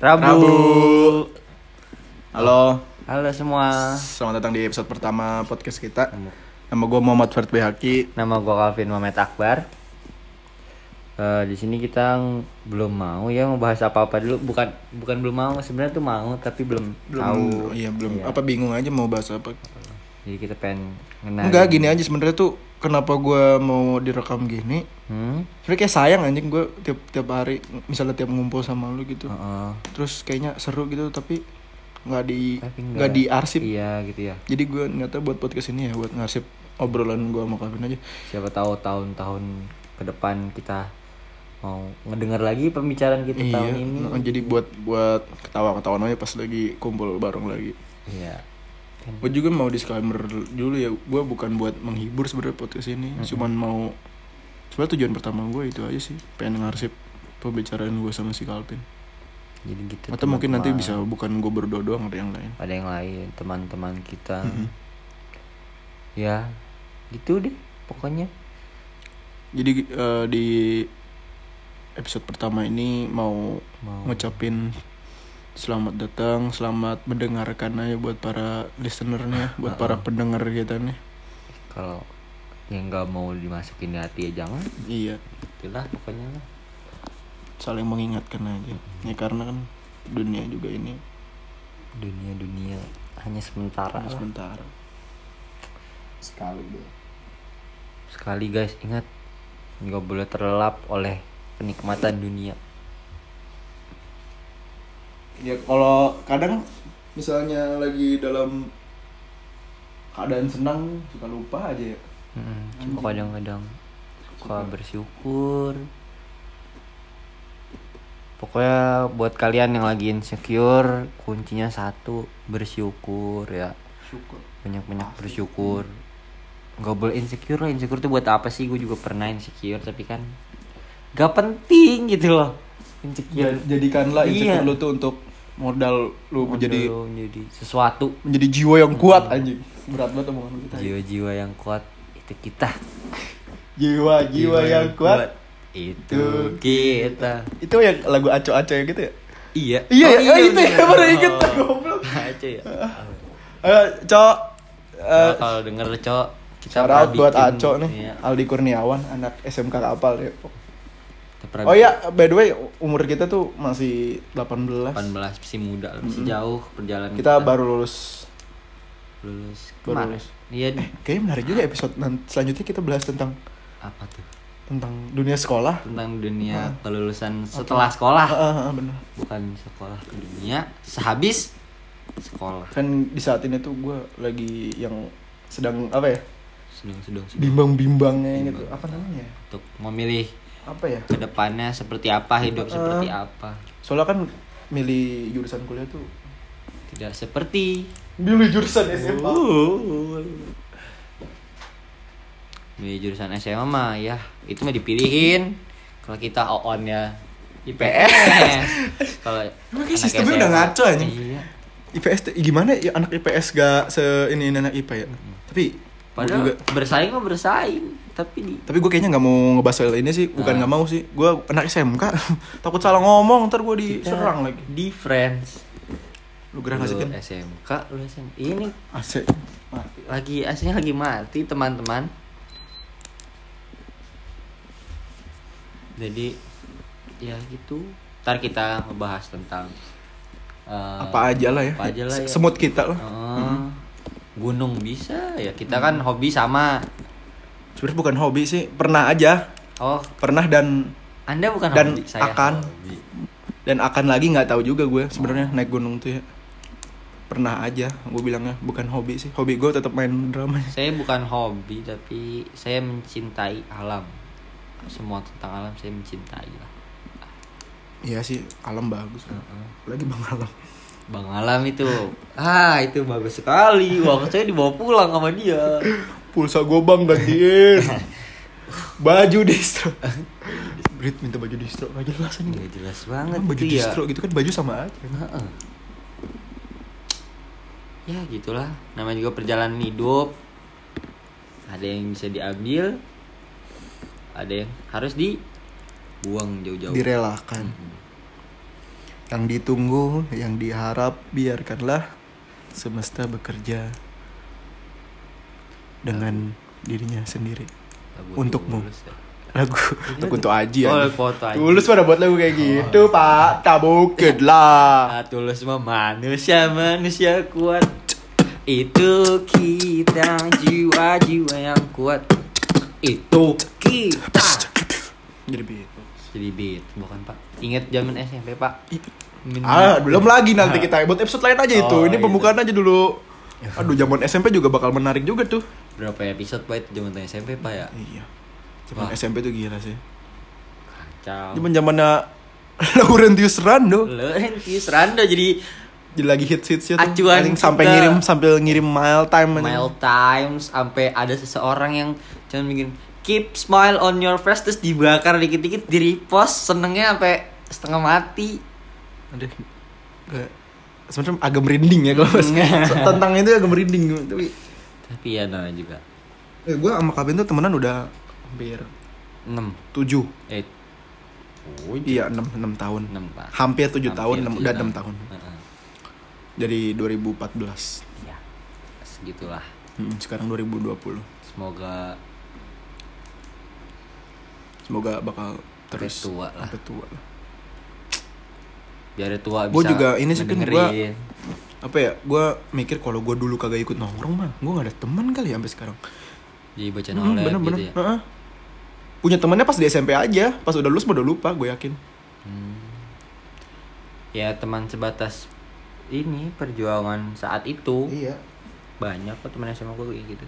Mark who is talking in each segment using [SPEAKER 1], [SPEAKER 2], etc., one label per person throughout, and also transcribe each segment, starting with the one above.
[SPEAKER 1] Rabu.
[SPEAKER 2] Rabu. Halo,
[SPEAKER 1] Halo semua.
[SPEAKER 2] selamat datang di episode pertama podcast kita. Nama gue Muhammad Ferd Behaki.
[SPEAKER 1] Nama gua Calvin Mamet Akbar. Eh, di sini kita belum mau ya membahas apa-apa dulu. Bukan bukan belum mau, sebenarnya tuh mau tapi belum, tahu.
[SPEAKER 2] iya belum.
[SPEAKER 1] Iya.
[SPEAKER 2] Apa bingung aja mau bahas apa?
[SPEAKER 1] Jadi kita pengen kenal.
[SPEAKER 2] Enggak gini aja sebenarnya tuh kenapa gue mau direkam gini?
[SPEAKER 1] Hmm?
[SPEAKER 2] Sebenernya kayak sayang anjing gue tiap tiap hari misalnya tiap ngumpul sama lu gitu.
[SPEAKER 1] Heeh.
[SPEAKER 2] Terus kayaknya seru gitu tapi nggak di nggak di arsip.
[SPEAKER 1] Iya gitu ya.
[SPEAKER 2] Jadi gue nyata buat podcast ini ya buat ngarsip obrolan gue sama Kevin aja.
[SPEAKER 1] Siapa tahu tahun-tahun ke depan kita mau ngedengar lagi pembicaraan kita
[SPEAKER 2] Iya.
[SPEAKER 1] tahun ini.
[SPEAKER 2] Jadi buat buat ketawa-ketawa aja pas lagi kumpul bareng lagi.
[SPEAKER 1] Iya. Kan
[SPEAKER 2] Gue juga mau disclaimer dulu ya, gue bukan buat menghibur sebenarnya podcast ini, cuman mau sebenarnya tujuan pertama gue itu aja sih, pengen ngarsip pembicaraan gue sama si Calvin.
[SPEAKER 1] jadi gitu.
[SPEAKER 2] Atau mungkin nanti bisa bukan gue berdua doang ada yang lain.
[SPEAKER 1] ada yang lain teman-teman kita
[SPEAKER 2] Mhm.
[SPEAKER 1] ya gitu deh pokoknya
[SPEAKER 2] Jadi eh, di episode pertama ini mau
[SPEAKER 1] Mau.
[SPEAKER 2] ngucapin selamat datang, selamat mendengarkan aja buat para listenernya, buat para pendengar kita nih.
[SPEAKER 1] kalau yang nggak mau dimasukin di hati ya jangan.
[SPEAKER 2] Iya,
[SPEAKER 1] itulah pokoknya lah.
[SPEAKER 2] Saling mengingatkan aja. Ya karena kan dunia juga ini.
[SPEAKER 1] Dunia dunia hanya sementara
[SPEAKER 2] hanya sementara. Sekali deh.
[SPEAKER 1] sekali guys. Ingat nggak boleh terlelap oleh kenikmatan dunia
[SPEAKER 2] Ya kalau kadang misalnya lagi dalam keadaan senang suka lupa aja ya.
[SPEAKER 1] Mm, coba kadang-kadang suka bersyukur. Pokoknya buat kalian yang lagi insecure kuncinya satu bersyukur ya.
[SPEAKER 2] Syukur.
[SPEAKER 1] banyak-banyak bersyukur. Nggak boleh insecure lah. Insecure tuh buat apa sih? Gue juga pernah insecure tapi kan gak penting gitu loh. Insecure.
[SPEAKER 2] Ja- Jadikanlah insecure
[SPEAKER 1] Iya.
[SPEAKER 2] lu tuh untuk modal lu menjadi
[SPEAKER 1] Modal menjadi sesuatu
[SPEAKER 2] menjadi jiwa yang kuat anjing. Berat banget omongan kita.
[SPEAKER 1] jiwa-jiwa yang kuat itu kita
[SPEAKER 2] Jiwa jiwa yang kuat.
[SPEAKER 1] itu kita
[SPEAKER 2] Itu yang lagu aco-aco yang gitu ya?
[SPEAKER 1] iya
[SPEAKER 2] Iya, ya, oh, itu ya,
[SPEAKER 1] bener.
[SPEAKER 2] baru inget,
[SPEAKER 1] Oh.
[SPEAKER 2] goblok.
[SPEAKER 1] aja ya
[SPEAKER 2] Ayo, Cok. Eh,
[SPEAKER 1] Nah, kalau denger cok kita
[SPEAKER 2] shout buat Aco nih.
[SPEAKER 1] iya,
[SPEAKER 2] Aldi Kurniawan, anak SMK Kapal ya.
[SPEAKER 1] Kita
[SPEAKER 2] Oh iya, by the way, umur kita tuh masih 18.
[SPEAKER 1] 18 masih muda lah, masih jauh perjalanan
[SPEAKER 2] Kita baru lulus.
[SPEAKER 1] lulus
[SPEAKER 2] baru
[SPEAKER 1] kemarin
[SPEAKER 2] lulus.
[SPEAKER 1] iya
[SPEAKER 2] Kayaknya menarik juga episode selanjutnya kita bahas tentang
[SPEAKER 1] apa tuh
[SPEAKER 2] tentang dunia sekolah.
[SPEAKER 1] tentang dunia kelulusan setelah sekolah
[SPEAKER 2] Ah, ah, ah, bener.
[SPEAKER 1] bukan sekolah ke dunia sehabis sekolah
[SPEAKER 2] Kan di saat ini tuh gue lagi yang sedang apa ya?
[SPEAKER 1] sedang sedang sedang
[SPEAKER 2] Bimbang-bimbangnya gitu. Apa namanya?
[SPEAKER 1] untuk memilih
[SPEAKER 2] Apa ya?
[SPEAKER 1] ke depannya seperti apa hidup
[SPEAKER 2] Uh-uh.
[SPEAKER 1] seperti apa
[SPEAKER 2] Soalnya kan milih jurusan kuliah tuh
[SPEAKER 1] tidak seperti
[SPEAKER 2] milih jurusan SMA.
[SPEAKER 1] di jurusan SMA mah ya itu mah dipilihin kalau kita on ya IPS kalau
[SPEAKER 2] Emang
[SPEAKER 1] anak
[SPEAKER 2] sistemnya
[SPEAKER 1] SMA,
[SPEAKER 2] udah ngaco anjing.
[SPEAKER 1] iya
[SPEAKER 2] IPS gimana ya anak IPS gak se ini anak IPA ya? Tapi gua
[SPEAKER 1] padahal
[SPEAKER 2] juga.
[SPEAKER 1] bersaing mah bersaing tapi di
[SPEAKER 2] tapi gue kayaknya nggak mau ngebahas soal ini sih bukan nggak mau sih. Gue anak SMK takut salah ngomong ntar gue diserang lagi.
[SPEAKER 1] di friends.
[SPEAKER 2] Lu gerak
[SPEAKER 1] lu
[SPEAKER 2] kasih kan
[SPEAKER 1] SMK lu SMK ini
[SPEAKER 2] asik mati.
[SPEAKER 1] Lagi aslinya lagi mati teman-teman. Jadi ya gitu. Ntar kita ngebahas tentang eh,
[SPEAKER 2] apa aja lah ya,
[SPEAKER 1] apa aja lah
[SPEAKER 2] Se-
[SPEAKER 1] ya.
[SPEAKER 2] semut kita lah.
[SPEAKER 1] Eh, gunung bisa ya kita kan hobi sama.
[SPEAKER 2] Sebenarnya bukan hobi sih pernah aja.
[SPEAKER 1] Oh.
[SPEAKER 2] Pernah dan
[SPEAKER 1] anda bukan
[SPEAKER 2] Dan
[SPEAKER 1] hobi saya
[SPEAKER 2] akan.
[SPEAKER 1] hobi.
[SPEAKER 2] dan akan lagi nggak tahu juga gue sebenarnya naik gunung tuh ya. Pernah aja gue bilangnya bukan hobi sih. Hobi gue tetap main drama.
[SPEAKER 1] Saya bukan hobi tapi saya mencintai alam. Semua tentang alam saya mencintai lah.
[SPEAKER 2] Iya sih alam bagus. Lagi bang alam
[SPEAKER 1] Bang Alam itu. Ah itu bagus sekali. Wah saya dibawa pulang sama dia.
[SPEAKER 2] Pulsa gue bang gantiin. Baju distro. Brit minta baju distro. Gak jelas ini.
[SPEAKER 1] Nggak jelas banget
[SPEAKER 2] Emang baju
[SPEAKER 1] itu ya.
[SPEAKER 2] distro gitu kan baju sama aja.
[SPEAKER 1] Ya gitulah. Namanya juga perjalanan hidup. Ada yang bisa diambil. Ada yang harus dibuang jauh-jauh.
[SPEAKER 2] Direlakan.
[SPEAKER 1] Mhm.
[SPEAKER 2] Yang ditunggu, yang diharap, biarkanlah semesta bekerja dengan dirinya sendiri.
[SPEAKER 1] Lagu
[SPEAKER 2] Untukmu.
[SPEAKER 1] Tulus ya.
[SPEAKER 2] Lagu untuk untuk Aji
[SPEAKER 1] Oh,
[SPEAKER 2] ya.
[SPEAKER 1] foto aja.
[SPEAKER 2] Tulus pada buat lagu kayak gitu, Pak. Tak bukit lah.
[SPEAKER 1] Ah, tulus mah manusia manusia kuat itu kita jiwa-jiwa yang kuat itu kita
[SPEAKER 2] Jadi beat.
[SPEAKER 1] jadi beat bukan pak ingat zaman SMP pak Min-
[SPEAKER 2] Ah, belum lagi nanti kita buat episode lain aja itu.
[SPEAKER 1] Oh,
[SPEAKER 2] Ini
[SPEAKER 1] gitu.
[SPEAKER 2] pembukaan aja dulu. Aduh, zaman SMP juga bakal menarik juga tuh.
[SPEAKER 1] berapa episode pak itu zaman SMP pak ya
[SPEAKER 2] Iya. Zaman
[SPEAKER 1] Wah.
[SPEAKER 2] SMP tuh gila sih.
[SPEAKER 1] kacau
[SPEAKER 2] Zaman zamannya Laurentius Rando.
[SPEAKER 1] Laurentius Rando jadi
[SPEAKER 2] Jadi lagi hits hitsnya tuh.
[SPEAKER 1] Acuan
[SPEAKER 2] Paling sampai ngirim sambil ngirim mile time aja.
[SPEAKER 1] Mile Times sampai ada seseorang yang cuman bikin keep smile on your face terus dibakar dikit-dikit di repost senengnya sampai setengah mati
[SPEAKER 2] Aduh. Gak. Sebenarnya agak merinding ya kalau pas tentang itu agak merinding tapi
[SPEAKER 1] tapi ya nah juga.
[SPEAKER 2] Eh, gue sama Kabin tuh temenan udah hampir
[SPEAKER 1] 6
[SPEAKER 2] tujuh.
[SPEAKER 1] Eh. Oh,
[SPEAKER 2] iya enam enam tahun.
[SPEAKER 1] 6 pak.
[SPEAKER 2] Hampir tujuh tahun enam-
[SPEAKER 1] tujuh
[SPEAKER 2] udah enam tahun.
[SPEAKER 1] Heeh.
[SPEAKER 2] dari 2014
[SPEAKER 1] ya segitulah.
[SPEAKER 2] Hmm, sekarang 2020
[SPEAKER 1] semoga
[SPEAKER 2] semoga bakal terus
[SPEAKER 1] Sampai tua lah.
[SPEAKER 2] sampai tua lah.
[SPEAKER 1] Biar tua
[SPEAKER 2] Gua
[SPEAKER 1] bisa
[SPEAKER 2] juga ini sih, Kin, gua- apa ya gue mikir kalau gue dulu kagak ikut nongkrong mah gue gak ada teman kali ya sampai sekarang.
[SPEAKER 1] Jadi baca
[SPEAKER 2] Hmm,
[SPEAKER 1] nolet
[SPEAKER 2] bener-bener
[SPEAKER 1] gitu ya?
[SPEAKER 2] Heeh. punya temannya pas di SMP aja pas udah lulus udah lupa gue yakin.
[SPEAKER 1] Hmm. ya teman sebatas ini perjuangan saat itu.
[SPEAKER 2] Iya.
[SPEAKER 1] Banyak kok teman SMA gue kayak gitu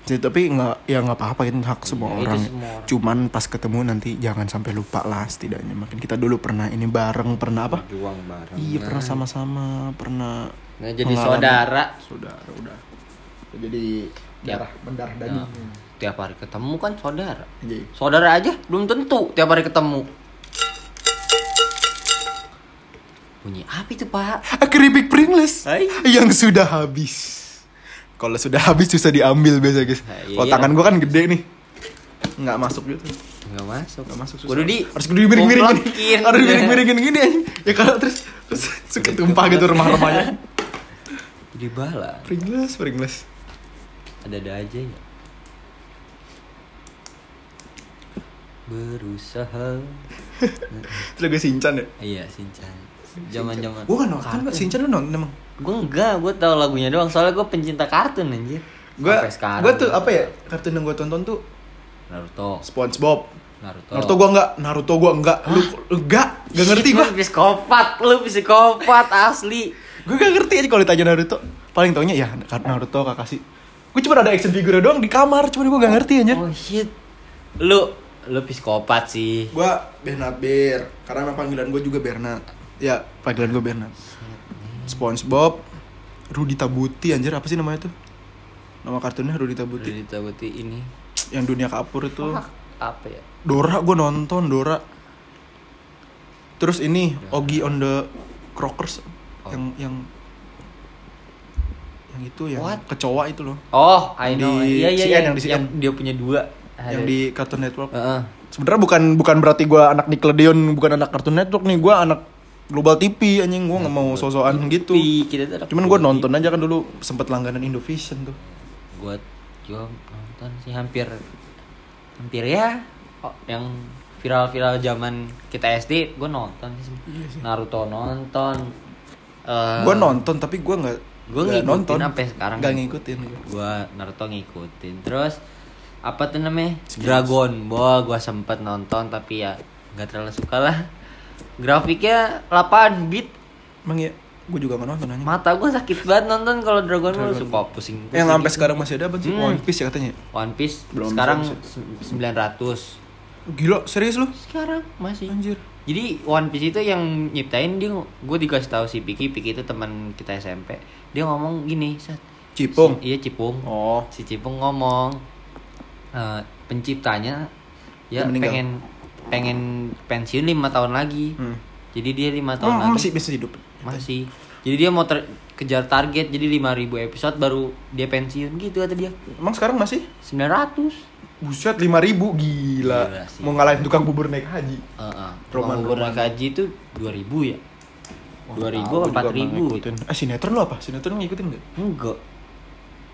[SPEAKER 2] Jadi, tapi nggak ya nggak apa-apa itu hak semua
[SPEAKER 1] Iya, itu
[SPEAKER 2] orang.
[SPEAKER 1] semua orang.
[SPEAKER 2] Cuman pas ketemu nanti jangan sampai lupa lah setidaknya. Makin kita dulu pernah ini bareng, pernah apa?
[SPEAKER 1] berjuang bareng
[SPEAKER 2] Iya pernah sama-sama, pernah
[SPEAKER 1] nggak jadi
[SPEAKER 2] pengalaman.
[SPEAKER 1] saudara
[SPEAKER 2] Saudara udah. Jadi
[SPEAKER 1] Tiap-
[SPEAKER 2] darah mendarah
[SPEAKER 1] Nah,
[SPEAKER 2] daging.
[SPEAKER 1] tiap hari ketemu kan saudara
[SPEAKER 2] Jadi
[SPEAKER 1] saudara aja belum tentu tiap hari ketemu bunyi apa itu pak
[SPEAKER 2] keripik Pringles
[SPEAKER 1] Hai.
[SPEAKER 2] yang sudah habis. Kalau sudah habis susah diambil biasa guys.
[SPEAKER 1] Nah, iya.
[SPEAKER 2] Kalau tangan gua kan gede nih. Nggak masuk gitu.
[SPEAKER 1] nggak masuk
[SPEAKER 2] Nggak masuk susah.
[SPEAKER 1] Waduh di
[SPEAKER 2] harus kudu miring-miringin.
[SPEAKER 1] Komplakin.
[SPEAKER 2] Harus miring-miringin gini anjing. Ya kalau terus terus suka tumpah gitu remah-remahnya.
[SPEAKER 1] jadi bala
[SPEAKER 2] Pringles, Pringles.
[SPEAKER 1] ada-ada aja ya berusaha
[SPEAKER 2] Itu lagu Shinchan ya?
[SPEAKER 1] iya Shinchan zaman-zaman
[SPEAKER 2] Gua kan nonton, Mbak. Shinchan lu nonton emang?
[SPEAKER 1] Gue enggak gue tau lagunya doang soalnya gue pencinta kartun anjir sekarang
[SPEAKER 2] gua tuh apa ya? Kartun yang gua tonton tuh
[SPEAKER 1] Naruto
[SPEAKER 2] SpongeBob.
[SPEAKER 1] Naruto
[SPEAKER 2] Naruto gua enggak, Naruto gua enggak. Lu enggak, enggak ngerti gua.
[SPEAKER 1] Lu psikopat lu psikopat asli
[SPEAKER 2] Gua enggak ngerti aja kalau ditanya Naruto. Paling taunya ya Naruto Kakashi. Gua cuma ada action figure doang di kamar, cuma gua enggak ngerti anjir.
[SPEAKER 1] oh shit lu lu psikopat sih
[SPEAKER 2] Gua Bernard Bear, karena emang panggilan gua juga Bernard. Ya, panggilan gua Bernard. SpongeBob, Rudy Tabuti anjir apa sih namanya tuh? Nama kartunnya Rudy Tabuti.
[SPEAKER 1] Udah ditabuti ini
[SPEAKER 2] Yang dunia kapur itu.
[SPEAKER 1] Ah, apa ya
[SPEAKER 2] Dora gue nonton Dora terus ini Ogi on the Crockers
[SPEAKER 1] Oh.
[SPEAKER 2] yang yang yang itu yang
[SPEAKER 1] What?
[SPEAKER 2] kecoa itu loh
[SPEAKER 1] oh I
[SPEAKER 2] Yang
[SPEAKER 1] know
[SPEAKER 2] di
[SPEAKER 1] iya iya
[SPEAKER 2] CN,
[SPEAKER 1] iya
[SPEAKER 2] yang di CN.
[SPEAKER 1] dia punya dua
[SPEAKER 2] yang di Cartoon Network
[SPEAKER 1] Heeh.
[SPEAKER 2] sebenarnya bukan bukan berarti gue anak Nickelodeon bukan anak Cartoon Network nih gue anak Global TV anjing. Gue nggak mau sosokan gitu.
[SPEAKER 1] kita tuh
[SPEAKER 2] cuman gue nonton aja kan dulu sempet langganan Indovision tuh.
[SPEAKER 1] Gue juga nonton sih hampir hampir ya. Oh, yang viral-viral zaman kita SD gue nonton sih.
[SPEAKER 2] Iya sih.
[SPEAKER 1] Naruto nonton uh,
[SPEAKER 2] gue nonton tapi gue nggak
[SPEAKER 1] Gua
[SPEAKER 2] nggak
[SPEAKER 1] ngikutin sampai sekarang.
[SPEAKER 2] nggak ngikutin
[SPEAKER 1] gue Naruto ngikutin. Terus apa tuh namanya? Dragon. Ball gue sempet nonton tapi ya nggak terlalu suka lah grafiknya 8 bit.
[SPEAKER 2] Emang ya gue juga nggak nonton aja
[SPEAKER 1] mata gue sakit banget nonton kalau Dragon Ball
[SPEAKER 2] Dragon
[SPEAKER 1] suka pusing,
[SPEAKER 2] yang
[SPEAKER 1] pusing
[SPEAKER 2] sampai
[SPEAKER 1] gitu.
[SPEAKER 2] sekarang masih ada apa sih?
[SPEAKER 1] Hmm.
[SPEAKER 2] One Piece ya katanya?
[SPEAKER 1] One Piece.
[SPEAKER 2] Belum
[SPEAKER 1] sekarang
[SPEAKER 2] bisa,
[SPEAKER 1] se- 900
[SPEAKER 2] Gila, serius lu?
[SPEAKER 1] sekarang masih.
[SPEAKER 2] Anjir.
[SPEAKER 1] jadi One Piece itu yang nyiptain dia gue dikasih tahu si Piki. Piki itu teman kita SMP dia ngomong gini Sat,
[SPEAKER 2] Cipung.
[SPEAKER 1] si- iya Cipung.
[SPEAKER 2] Oh.
[SPEAKER 1] si Cipung ngomong eh, penciptanya ya pengen pengen pensiun lima tahun lagi
[SPEAKER 2] Hmm.
[SPEAKER 1] jadi dia lima
[SPEAKER 2] Oh,
[SPEAKER 1] tahun lagi
[SPEAKER 2] masih bisa hidup.
[SPEAKER 1] masih jadi dia mau ter- kejar target jadi 5000 episode baru dia pensiun gitu kata dia
[SPEAKER 2] Emang sekarang masih?
[SPEAKER 1] 900
[SPEAKER 2] Buset 5000 gila.
[SPEAKER 1] Gila sih.
[SPEAKER 2] Mau ngalahin tukang bubur naik haji.
[SPEAKER 1] Heeh.
[SPEAKER 2] Roman,
[SPEAKER 1] Roman bubur
[SPEAKER 2] Roman.
[SPEAKER 1] naik haji itu 2000 ya?
[SPEAKER 2] Wah,
[SPEAKER 1] 2000
[SPEAKER 2] tahu,
[SPEAKER 1] apa
[SPEAKER 2] gua juga
[SPEAKER 1] 4000
[SPEAKER 2] nggak
[SPEAKER 1] gitu.
[SPEAKER 2] Eh sinetron lo apa? Sinetron ngikutin nggak?
[SPEAKER 1] Enggak.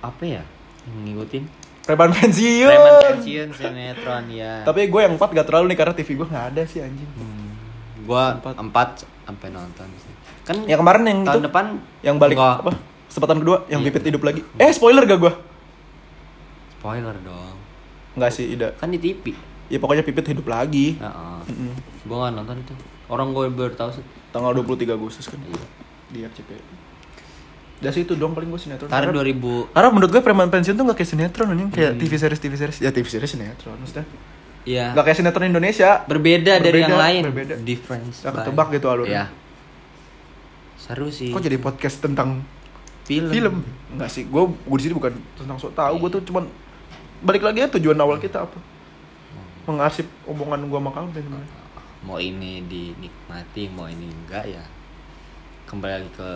[SPEAKER 1] Apa ya? Ngikutin?
[SPEAKER 2] Preman pensiun.
[SPEAKER 1] Preman pensiun sinetron ya.
[SPEAKER 2] Tapi gue yang empat gak terlalu nih karena TV gue nggak ada sih anjing.
[SPEAKER 1] Hmm, gua
[SPEAKER 2] Empat.
[SPEAKER 1] empat sampai nonton sih. Kan
[SPEAKER 2] Yang kemarin yang
[SPEAKER 1] tahun
[SPEAKER 2] itu
[SPEAKER 1] depan
[SPEAKER 2] yang balik
[SPEAKER 1] Enggak.
[SPEAKER 2] apa? Kesempatan kedua yang
[SPEAKER 1] Iya.
[SPEAKER 2] Pipit hidup lagi. Eh spoiler gak gue?
[SPEAKER 1] spoiler dong.
[SPEAKER 2] Nggak sih, tidak.
[SPEAKER 1] Kan di TV.
[SPEAKER 2] Ya pokoknya Pipit hidup lagi.
[SPEAKER 1] Heeh.
[SPEAKER 2] Mm-mm.
[SPEAKER 1] Gua nggak nonton itu. Orang gue baru tahu sih.
[SPEAKER 2] Tanggal 23 Agustus kan.
[SPEAKER 1] Iya.
[SPEAKER 2] Di RCTI. Udah sih itu dong paling gue sinetron. Karena-
[SPEAKER 1] 2000
[SPEAKER 2] Karena menurut gue preman pensiun tuh gak kayak sinetron anjing, kayak
[SPEAKER 1] Hmm.
[SPEAKER 2] TV series TV series. Ya TV series sinetron maksudnya.
[SPEAKER 1] Iya.
[SPEAKER 2] Gak kayak sinetron Indonesia.
[SPEAKER 1] Berbeda, dari
[SPEAKER 2] Berbeda,
[SPEAKER 1] yang lain.
[SPEAKER 2] berbeda.
[SPEAKER 1] Difference.
[SPEAKER 2] Gak ketebak gitu alurnya.
[SPEAKER 1] Iya. Seru sih.
[SPEAKER 2] Kok jadi podcast tentang
[SPEAKER 1] film?
[SPEAKER 2] film? Enggak sih, gue gue di sini bukan tentang sok tahu, gue tuh cuman balik lagi ya tujuan awal kita apa? Mengarsip omongan gue sama Kalben sebenarnya.
[SPEAKER 1] Mau ini dinikmati, mau ini enggak ya. Kembali lagi ke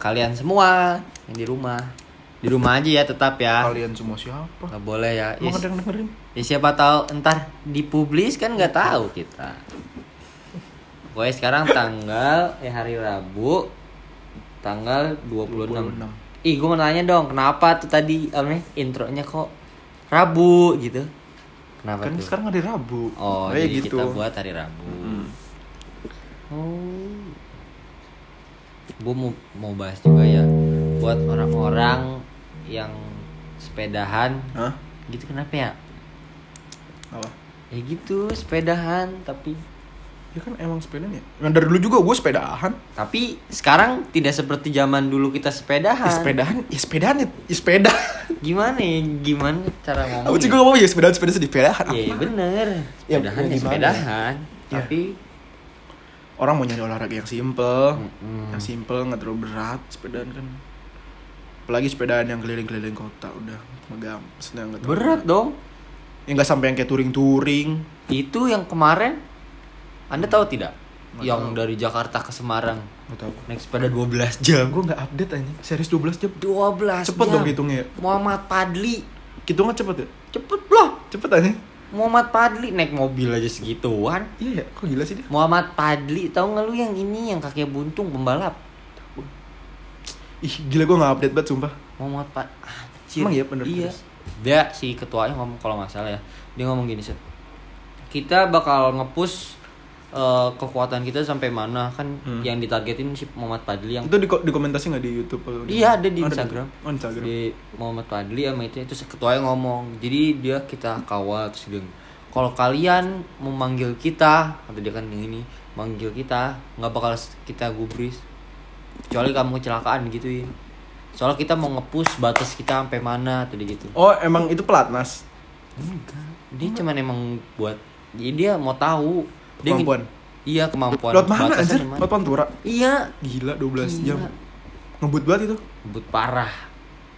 [SPEAKER 1] kalian semua yang di rumah. Di rumah aja ya tetap ya.
[SPEAKER 2] Kalian semua siapa?
[SPEAKER 1] Nggak boleh ya. Ya,
[SPEAKER 2] Emang ada yang dengerin?
[SPEAKER 1] ya siapa tahu entar dipublis kan nggak tahu kita. Pokoknya sekarang tanggal eh hari Rabu tanggal 26.
[SPEAKER 2] 26.
[SPEAKER 1] Ih, gue mau nanya dong, kenapa tuh tadi apa namanya, intronya kok Rabu gitu? Kenapa
[SPEAKER 2] Kan
[SPEAKER 1] tuh?
[SPEAKER 2] sekarang hari Rabu.
[SPEAKER 1] Oh,
[SPEAKER 2] Kayak
[SPEAKER 1] jadi
[SPEAKER 2] gitu.
[SPEAKER 1] kita buat hari Rabu.
[SPEAKER 2] Hmm.
[SPEAKER 1] Oh. Gue mau mau bahas juga ya buat orang-orang yang sepedahan
[SPEAKER 2] Hah?
[SPEAKER 1] gitu kenapa ya?
[SPEAKER 2] Apa?
[SPEAKER 1] Ya gitu, sepedahan tapi
[SPEAKER 2] Ya kan emang sepeda nih. Nah, dari dulu juga gue sepedahan.
[SPEAKER 1] tapi sekarang tidak seperti zaman dulu kita sepedahan.
[SPEAKER 2] Ya sepedahan, ya sepedahan ya, ya sepeda.
[SPEAKER 1] Gimana ya? Gimana cara ngomong?
[SPEAKER 2] Apa sih gue ngomong ya sepedahan, sepedahan di sepedahan.
[SPEAKER 1] Iya bener.
[SPEAKER 2] Ya,
[SPEAKER 1] Sepedahan
[SPEAKER 2] ya
[SPEAKER 1] ya, sepedahan.
[SPEAKER 2] Ya.
[SPEAKER 1] Tapi
[SPEAKER 2] Orang mau nyari olahraga yang simple,
[SPEAKER 1] Mm-mm.
[SPEAKER 2] yang simple nggak terlalu berat. Sepedaan kan, apalagi sepedaan yang keliling-keliling kota udah megam, maksudnya nggak
[SPEAKER 1] berat dong.
[SPEAKER 2] Ya nggak sampai yang kayak touring-touring.
[SPEAKER 1] Itu yang kemarin Anda tahu tidak?
[SPEAKER 2] Nggak
[SPEAKER 1] yang
[SPEAKER 2] tahu.
[SPEAKER 1] dari Jakarta ke Semarang
[SPEAKER 2] Nggak tahu.
[SPEAKER 1] naik sepeda 12 jam.
[SPEAKER 2] Gue nggak update aja. Series 12 jam.
[SPEAKER 1] 12
[SPEAKER 2] Cepet
[SPEAKER 1] jam.
[SPEAKER 2] dong hitungnya. ya.
[SPEAKER 1] Muhammad Padli.
[SPEAKER 2] Hitungnya cepet ya?
[SPEAKER 1] Cepet lah.
[SPEAKER 2] Cepet aja.
[SPEAKER 1] Muhammad Padli naik mobil aja segituan.
[SPEAKER 2] Iya ya, kok gila sih dia?
[SPEAKER 1] Muhammad Padli, tahu nggak lu yang ini yang kakek buntung pembalap?
[SPEAKER 2] Ih, gila gue nggak update banget sumpah.
[SPEAKER 1] Muhammad Pak Anjir.
[SPEAKER 2] Emang iya bener,
[SPEAKER 1] Iya. Dia si ketuanya ngomong kalau nggak salah ya. Dia ngomong gini, Set. Kita bakal ngepush eh, kekuatan kita sampai mana kan
[SPEAKER 2] Hmm.
[SPEAKER 1] yang ditargetin si Muhammad Padli yang
[SPEAKER 2] Itu di, dokumentasi nggak di YouTube? atau di-
[SPEAKER 1] Iya, ada di Instagram.
[SPEAKER 2] Oh, di Instagram.
[SPEAKER 1] di Muhammad Padli sama itu itu ketuanya ngomong. Jadi dia kita kawal terus dia kalau kalian memanggil kita atau dia kan yang ini manggil kita nggak bakal kita gubris kecuali kamu kecelakaan gitu ya soalnya kita mau ngepush batas kita sampai mana atau dia gitu
[SPEAKER 2] Oh, emang itu pelatnas?
[SPEAKER 1] enggak dia cuman emang buat jadi dia mau tahu dia
[SPEAKER 2] Kemampuan?
[SPEAKER 1] iya kemampuan
[SPEAKER 2] Lewat mana anjir?
[SPEAKER 1] di.
[SPEAKER 2] Lewat Pantura?
[SPEAKER 1] iya
[SPEAKER 2] Gila, 12
[SPEAKER 1] Gila.
[SPEAKER 2] jam. Ngebut banget itu.
[SPEAKER 1] Ngebut parah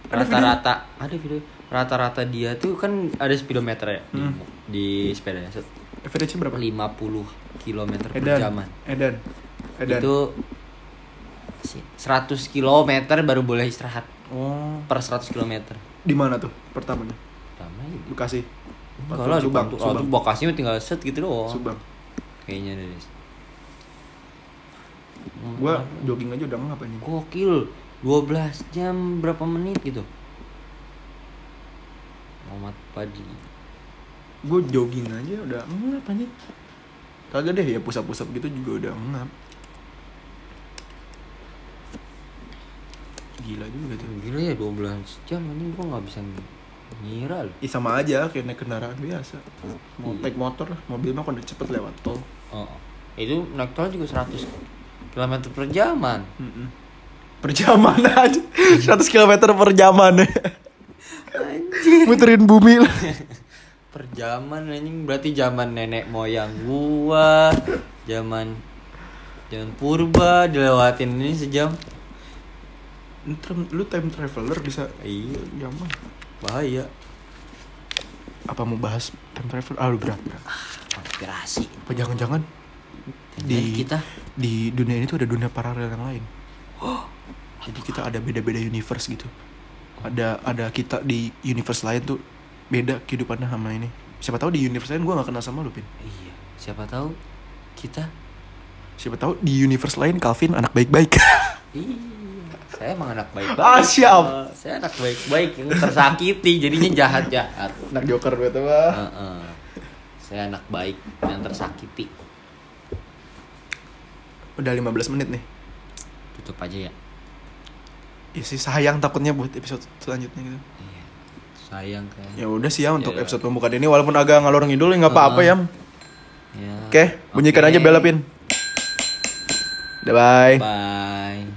[SPEAKER 1] rata-rata ada video rata-rata dia tuh kan ada speedometer ya di,
[SPEAKER 2] Hmm.
[SPEAKER 1] di sepedanya Set.
[SPEAKER 2] Average berapa?
[SPEAKER 1] 50 km per
[SPEAKER 2] Edan.
[SPEAKER 1] jaman
[SPEAKER 2] Edan. Edan.
[SPEAKER 1] itu si- 100 km baru boleh istirahat
[SPEAKER 2] Oh.
[SPEAKER 1] per 100 km
[SPEAKER 2] Di mana tuh pertamanya?
[SPEAKER 1] Pertama ya di-
[SPEAKER 2] Bekasi.
[SPEAKER 1] Enggak lah, di
[SPEAKER 2] Subang, Subang.
[SPEAKER 1] tuh Bekasi tinggal set gitu doang
[SPEAKER 2] Subang.
[SPEAKER 1] Kayaknya deh
[SPEAKER 2] Gua jogging aja udah ngapa nih?
[SPEAKER 1] gokil 12 jam berapa menit gitu Muhammad Padli
[SPEAKER 2] Gue jogging aja udah ngap aja. Kagak deh ya pusap-pusap gitu juga udah ngap. Gila juga tuh.
[SPEAKER 1] gila ya 12 jam ini gua nggak bisa ngira loh
[SPEAKER 2] Ih sama aja kayak naik kendaraan biasa. Mau
[SPEAKER 1] Iya.
[SPEAKER 2] naik motor lah, mobil mah kan udah cepet lewat tol.
[SPEAKER 1] oh, itu naik tol juga 100 km per jaman.
[SPEAKER 2] Mm-mm. Per jaman aja. 100 km per jaman. Muterin bumi lah.
[SPEAKER 1] Per jaman anjing. Berarti zaman nenek moyang gua zaman zaman purba dilewatin ini sejam.
[SPEAKER 2] Lu Lu time traveler bisa
[SPEAKER 1] iya.
[SPEAKER 2] Jaman
[SPEAKER 1] bahaya
[SPEAKER 2] Apa mau bahas time travel? Ah berat, berat.
[SPEAKER 1] konspirasi
[SPEAKER 2] Apa jangan-jangan
[SPEAKER 1] di
[SPEAKER 2] di
[SPEAKER 1] kita
[SPEAKER 2] di dunia ini tuh ada dunia paralel yang lain. Jadi kita ada beda-beda universe gitu. Ada ada kita di universe lain tuh beda kehidupannya sama ini. Siapa tahu di universe lain gue gak kenal sama lu, Pin.
[SPEAKER 1] iya siapa tahu kita
[SPEAKER 2] Siapa tahu di universe lain Calvin anak baik-baik.
[SPEAKER 1] iya saya emang anak baik
[SPEAKER 2] Ah, siap.
[SPEAKER 1] saya anak baik-baik yang tersakiti jadinya jahat-jahat
[SPEAKER 2] anak joker betul mah.
[SPEAKER 1] Heeh. saya anak baik yang tersakiti
[SPEAKER 2] Udah 15 menit nih.
[SPEAKER 1] tutup aja ya
[SPEAKER 2] Ya sih sayang takutnya buat episode selanjutnya gitu.
[SPEAKER 1] iya sayang kan
[SPEAKER 2] Ya udah sih ya untuk
[SPEAKER 1] Ya.
[SPEAKER 2] episode pembukaan ini walaupun agak ngalor ngidul ya nggak apa-apa ya.
[SPEAKER 1] ya
[SPEAKER 2] Oke, bunyikan
[SPEAKER 1] Oke.
[SPEAKER 2] aja bel pin. Udah bye.
[SPEAKER 1] bye